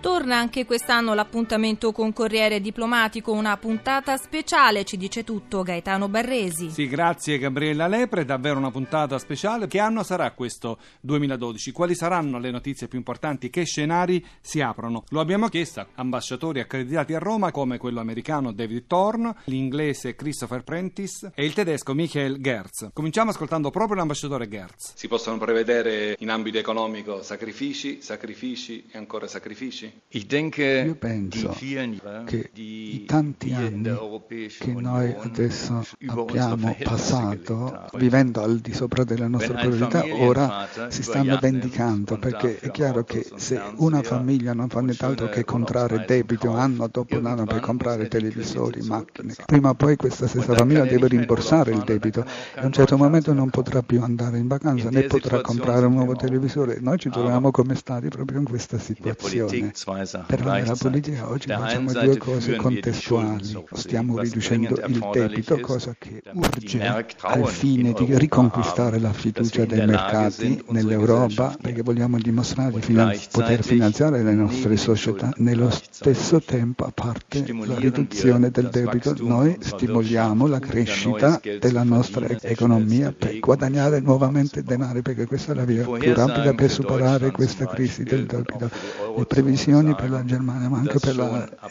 Torna anche quest'anno l'appuntamento con Corriere Diplomatico, una puntata speciale, ci dice tutto Gaetano Barresi. Sì, grazie Gabriella Lepre, davvero una puntata speciale. Che anno sarà questo 2012? Quali saranno le notizie più importanti? Che scenari si aprono? Lo abbiamo chiesto a ambasciatori accreditati a Roma come quello americano David Thorne, l'inglese Christopher Prentice e il tedesco Michael Gerz. Cominciamo ascoltando proprio l'ambasciatore Gerz. Si possono prevedere in ambito economico sacrifici, sacrifici e ancora sacrifici? Io penso che i tanti anni che noi adesso abbiamo passato vivendo al di sopra delle nostre priorità ora si stanno vendicando perché è chiaro che se una famiglia non fa nient'altro che comprare debito anno dopo anno per comprare televisori, macchine, prima o poi questa stessa famiglia deve rimborsare il debito. e a un certo momento non potrà più andare in vacanza né potrà comprare un nuovo televisore. Noi ci troviamo come stati proprio in questa situazione. Per noi la politica oggi facciamo due cose contestuali. Stiamo riducendo il debito, cosa che urge al fine di riconquistare la fiducia dei mercati nell'Europa, perché vogliamo dimostrare di finan- poter finanziare le nostre società. Nello stesso tempo, a parte la riduzione del debito, noi stimoliamo la crescita della nostra economia per guadagnare nuovamente denaro, perché questa è la via più rapida per superare questa crisi del debito. Le previsioni previsioni per la Germania ma anche per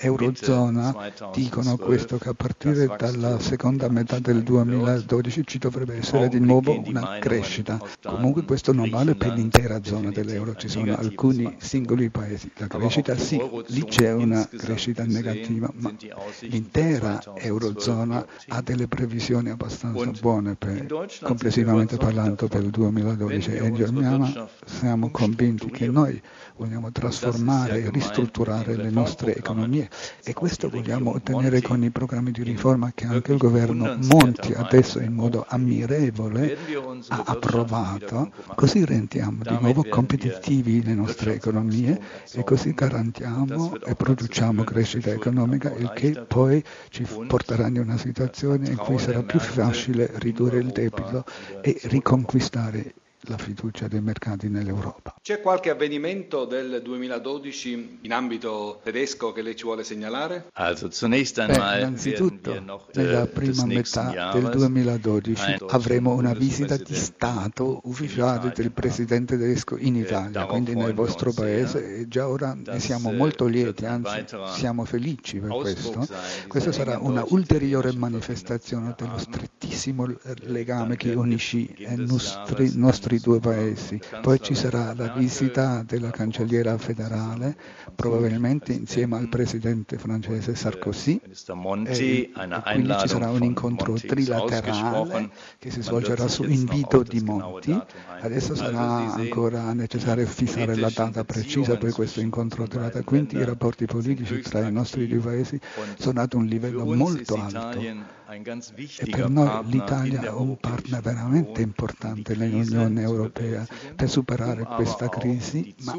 l'Eurozona dicono questo che a partire dalla seconda metà del 2012 ci dovrebbe essere di nuovo una crescita. Comunque questo non vale per l'intera zona dell'euro, ci sono alcuni singoli paesi. La crescita sì, lì c'è una crescita negativa, ma l'intera Eurozona ha delle previsioni abbastanza buone per, complessivamente parlando per il 2012 e in Germania siamo convinti che noi vogliamo trasformare ristrutturare le nostre economie. e questo vogliamo ottenere con i programmi di riforma che anche il governo Monti adesso in modo ammirevole ha approvato, così rendiamo di nuovo competitivi le nostre economie e così garantiamo e produciamo crescita economica, il che poi ci porterà in una situazione in cui sarà più facile ridurre il debito e riconquistare la fiducia dei mercati nell'Europa. C'è qualche avvenimento del 2012 in ambito tedesco che lei ci vuole segnalare? Beh, innanzitutto, nella äh, prima metà del 2012 avremo una visita di Stato ufficiale del Presidente tedesco in Italia, quindi nel vostro paese, e già ora ne siamo molto lieti, anzi siamo felici per questo. Questa sarà una ulteriore manifestazione dello strettissimo legame che unisce i nostri, nostri i due paesi. Poi ci sarà la visita della cancelliera federale, probabilmente insieme al presidente francese Sarkozy, e, e quindi ci sarà un incontro trilaterale che si svolgerà su invito di Monti. Adesso sarà ancora necessario fissare la data precisa per questo incontro trilaterale, quindi i rapporti politici tra i nostri due paesi sono ad un livello molto alto. E per noi l'Italia è un partner veramente importante nell'Unione Europea per superare questa crisi, ma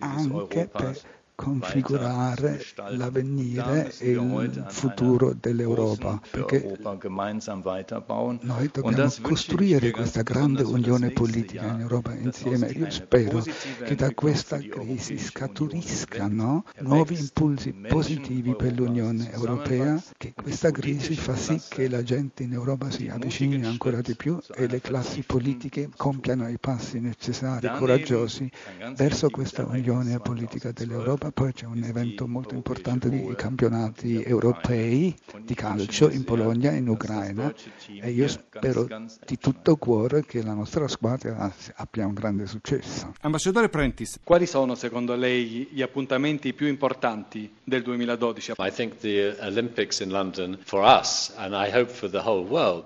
anche per configurare l'avvenire e il futuro dell'Europa, perché noi dobbiamo costruire questa grande unione politica in Europa insieme. Io spero che da questa crisi scaturiscano nuovi impulsi positivi per l'Unione Europea, che questa crisi fa sì che la gente in Europa si avvicini ancora di più e le classi politiche compiano i passi necessari, coraggiosi, verso questa unione politica dell'Europa poi c'è un evento molto importante di campionati europei di calcio in Polonia e in Ucraina e io spero di tutto cuore che la nostra squadra abbia un grande successo. Ambasciatore Prentice, quali sono secondo lei gli appuntamenti più importanti del 2012?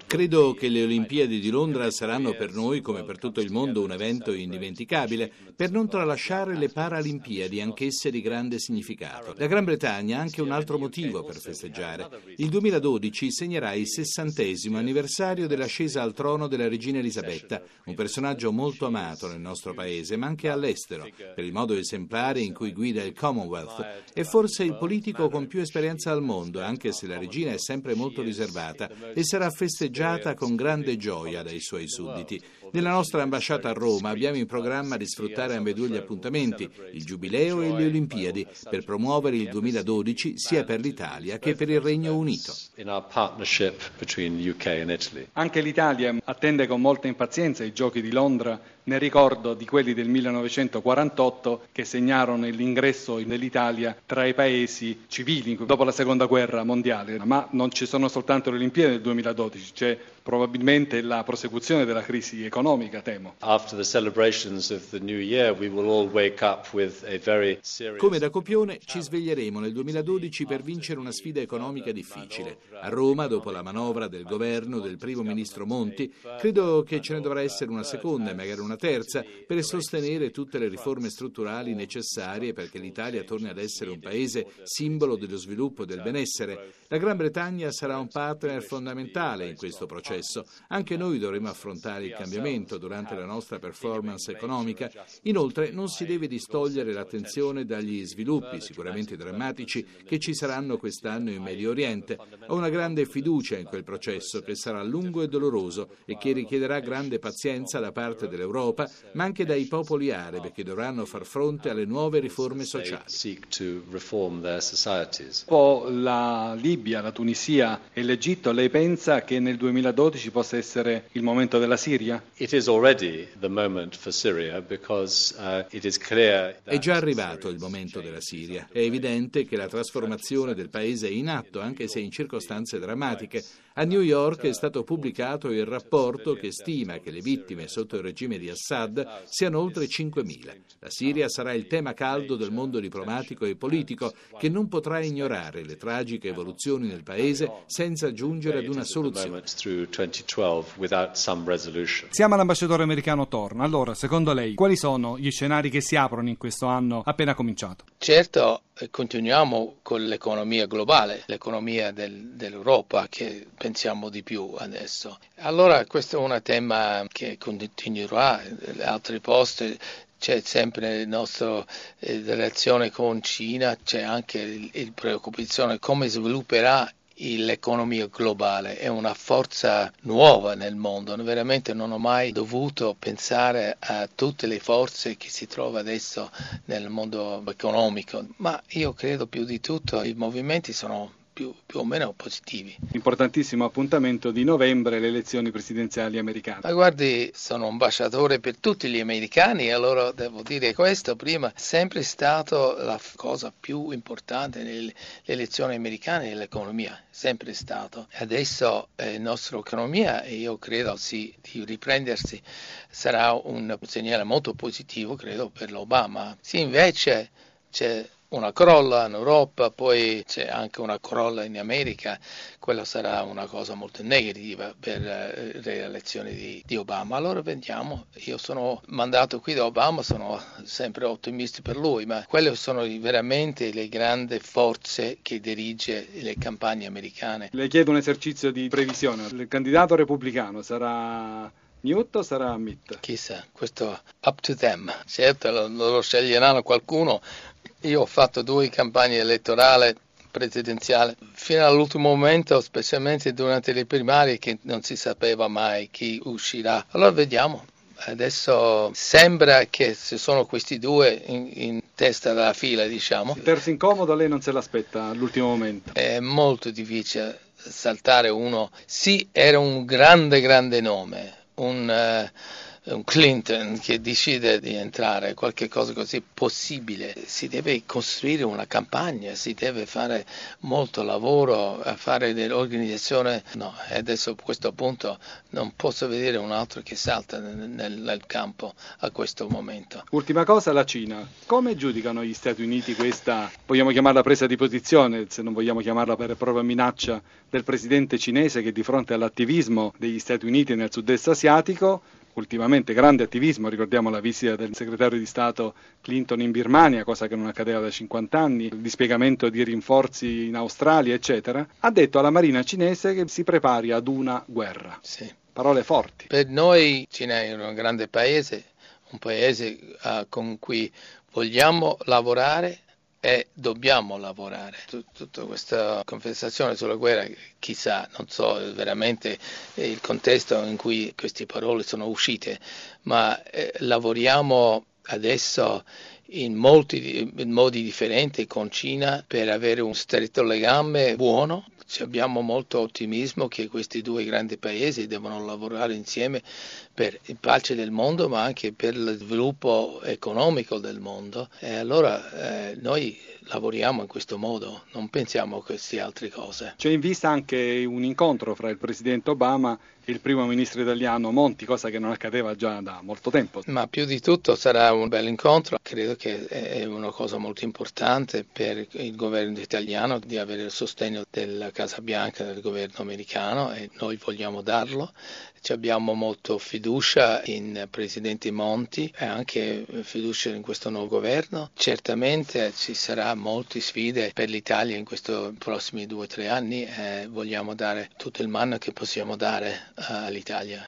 Credo che le Olimpiadi di Londra saranno per noi, come per tutto il mondo, un evento indimenticabile, per non tralasciare le Paralimpiadi, anch'esse di grande grande significato. La Gran Bretagna ha anche un altro motivo per festeggiare. Il 2012 segnerà il sessantesimo anniversario dell'ascesa al trono della regina Elisabetta, un personaggio molto amato nel nostro paese, ma anche all'estero, per il modo esemplare in cui guida il Commonwealth. È forse il politico con più esperienza al mondo, anche se la regina è sempre molto riservata e sarà festeggiata con grande gioia dai suoi sudditi. Nella nostra ambasciata a Roma abbiamo in programma di sfruttare ambedue gli appuntamenti, il Giubileo e le Olimpiadi, per promuovere il 2012 sia per l'Italia che per il Regno Unito. Anche l'Italia attende con molta impazienza i giochi di Londra nel ricordo di quelli del 1948 che segnarono l'ingresso dell'Italia tra i paesi civili dopo la seconda guerra mondiale. Ma non ci sono soltanto le Olimpiadi del 2012, c'è probabilmente la prosecuzione della crisi economica, temo. Come da copione ci sveglieremo nel 2012 per vincere una sfida economica difficile. A Roma, dopo la manovra del governo del primo ministro Monti, credo che ce ne dovrà essere una seconda e magari una terza per sostenere tutte le riforme strutturali necessarie perché l'Italia torni ad essere un paese simbolo dello sviluppo e del benessere. La Gran Bretagna sarà un partner fondamentale in questo processo. Anche noi dovremo affrontare il cambiamento durante la nostra performance economica. Inoltre non si deve distogliere l'attenzione dagli sviluppi, sicuramente drammatici, che ci saranno quest'anno in Medio Oriente. Ho una grande fiducia in quel processo che sarà lungo e doloroso e che richiederà grande pazienza da parte dell'Europa, ma anche dai popoli arabi che dovranno far fronte alle nuove riforme sociali. Dopo la Libia, la Tunisia e l'Egitto, lei pensa che nel 2012 2012 possa essere il momento della Siria? Uh, è già arrivato il momento della Siria. È evidente che la trasformazione del paese è in atto, anche se in circostanze drammatiche. A New York è stato pubblicato il rapporto che stima che le vittime sotto il regime di Assad siano oltre 5.000. La Siria sarà il tema caldo del mondo diplomatico e politico che non potrà ignorare le tragiche evoluzioni nel paese senza giungere ad una soluzione. Siamo all'ambasciatore americano Thorn. Allora, secondo lei, quali sono gli scenari che si aprono in questo anno appena cominciato? Certo, continuiamo con l'economia globale, l'economia del, dell'Europa che pensiamo di più adesso. Allora questo è un tema che continuerà, in altri posti c'è sempre la nostra eh, relazione con Cina, c'è anche la preoccupazione come svilupperà l'economia globale è una forza nuova nel mondo, veramente non ho mai dovuto pensare a tutte le forze che si trovano adesso nel mondo economico, ma io credo più di tutto i movimenti sono più, più, o meno positivi. Importantissimo appuntamento di novembre, le elezioni presidenziali americane. Ma guardi, sono ambasciatore per tutti gli americani, allora devo dire questo prima, sempre stato la cosa più importante nelle elezioni americane è l'economia, sempre stato. Adesso eh, la nostra economia, io credo sì, di riprendersi, sarà un segnale molto positivo, credo, per l'Obama. Sì, invece c'è una crolla in Europa, poi c'è anche una crolla in America, quella sarà una cosa molto negativa per eh, le elezioni di, di, Obama. Allora vediamo, io sono mandato qui da Obama, sono sempre ottimista per lui, ma quelle sono veramente le grandi forze che dirige le campagne americane. Le chiedo un esercizio di previsione, il candidato repubblicano sarà... Newt o sarà Mitt? Chissà, questo up to them. Certo, lo, lo sceglieranno qualcuno, io ho fatto due campagne elettorali presidenziali fino all'ultimo momento, specialmente durante le primarie, che non si sapeva mai chi uscirà. Allora vediamo. Adesso sembra che ci sono questi due in, in testa della fila, diciamo. Il terzo incomodo lei non se l'aspetta all'ultimo momento? È molto difficile saltare uno. Sì, era un grande, grande nome, un... Uh, un Clinton che decide di entrare, qualche cosa così possibile, si deve costruire una campagna, si deve fare molto lavoro, fare dell'organizzazione. No, adesso a questo punto non posso vedere un altro che salta nel, nel campo a questo momento. Ultima cosa, la Cina. Come giudicano gli Stati Uniti questa, vogliamo chiamarla presa di posizione, se non vogliamo chiamarla per propria minaccia del presidente cinese che di fronte all'attivismo degli Stati Uniti nel sud-est asiatico ultimamente grande attivismo, ricordiamo la visita del segretario di Stato Clinton in Birmania, cosa che non accadeva da 50 anni, il dispiegamento di rinforzi in Australia, eccetera, ha detto alla Marina cinese che si prepari ad una guerra. Sì. Parole forti. Per noi Cina è un grande paese, un paese uh, con cui vogliamo lavorare e dobbiamo lavorare. Tutta questa conversazione sulla guerra, chissà, non so veramente il contesto in cui queste parole sono uscite, ma eh, lavoriamo adesso in molti in modi differenti con Cina per avere un stretto legame buono. Abbiamo molto ottimismo che questi due grandi paesi devono lavorare insieme per il pace del mondo, ma anche per lo sviluppo economico del mondo. E allora eh, noi lavoriamo in questo modo, non pensiamo a queste altre cose. C'è in vista anche un incontro fra il presidente Obama il primo ministro italiano Monti, cosa che non accadeva già da molto tempo. Ma più di tutto sarà un bel incontro, credo che è una cosa molto importante per il governo italiano di avere il sostegno della Casa Bianca, del governo americano e noi vogliamo darlo. Ci abbiamo molto fiducia in Presidente Monti e anche fiducia in questo nuovo governo. Certamente ci saranno molte sfide per l'Italia in questi prossimi due o tre anni e vogliamo dare tutto il manno che possiamo dare all'Italia.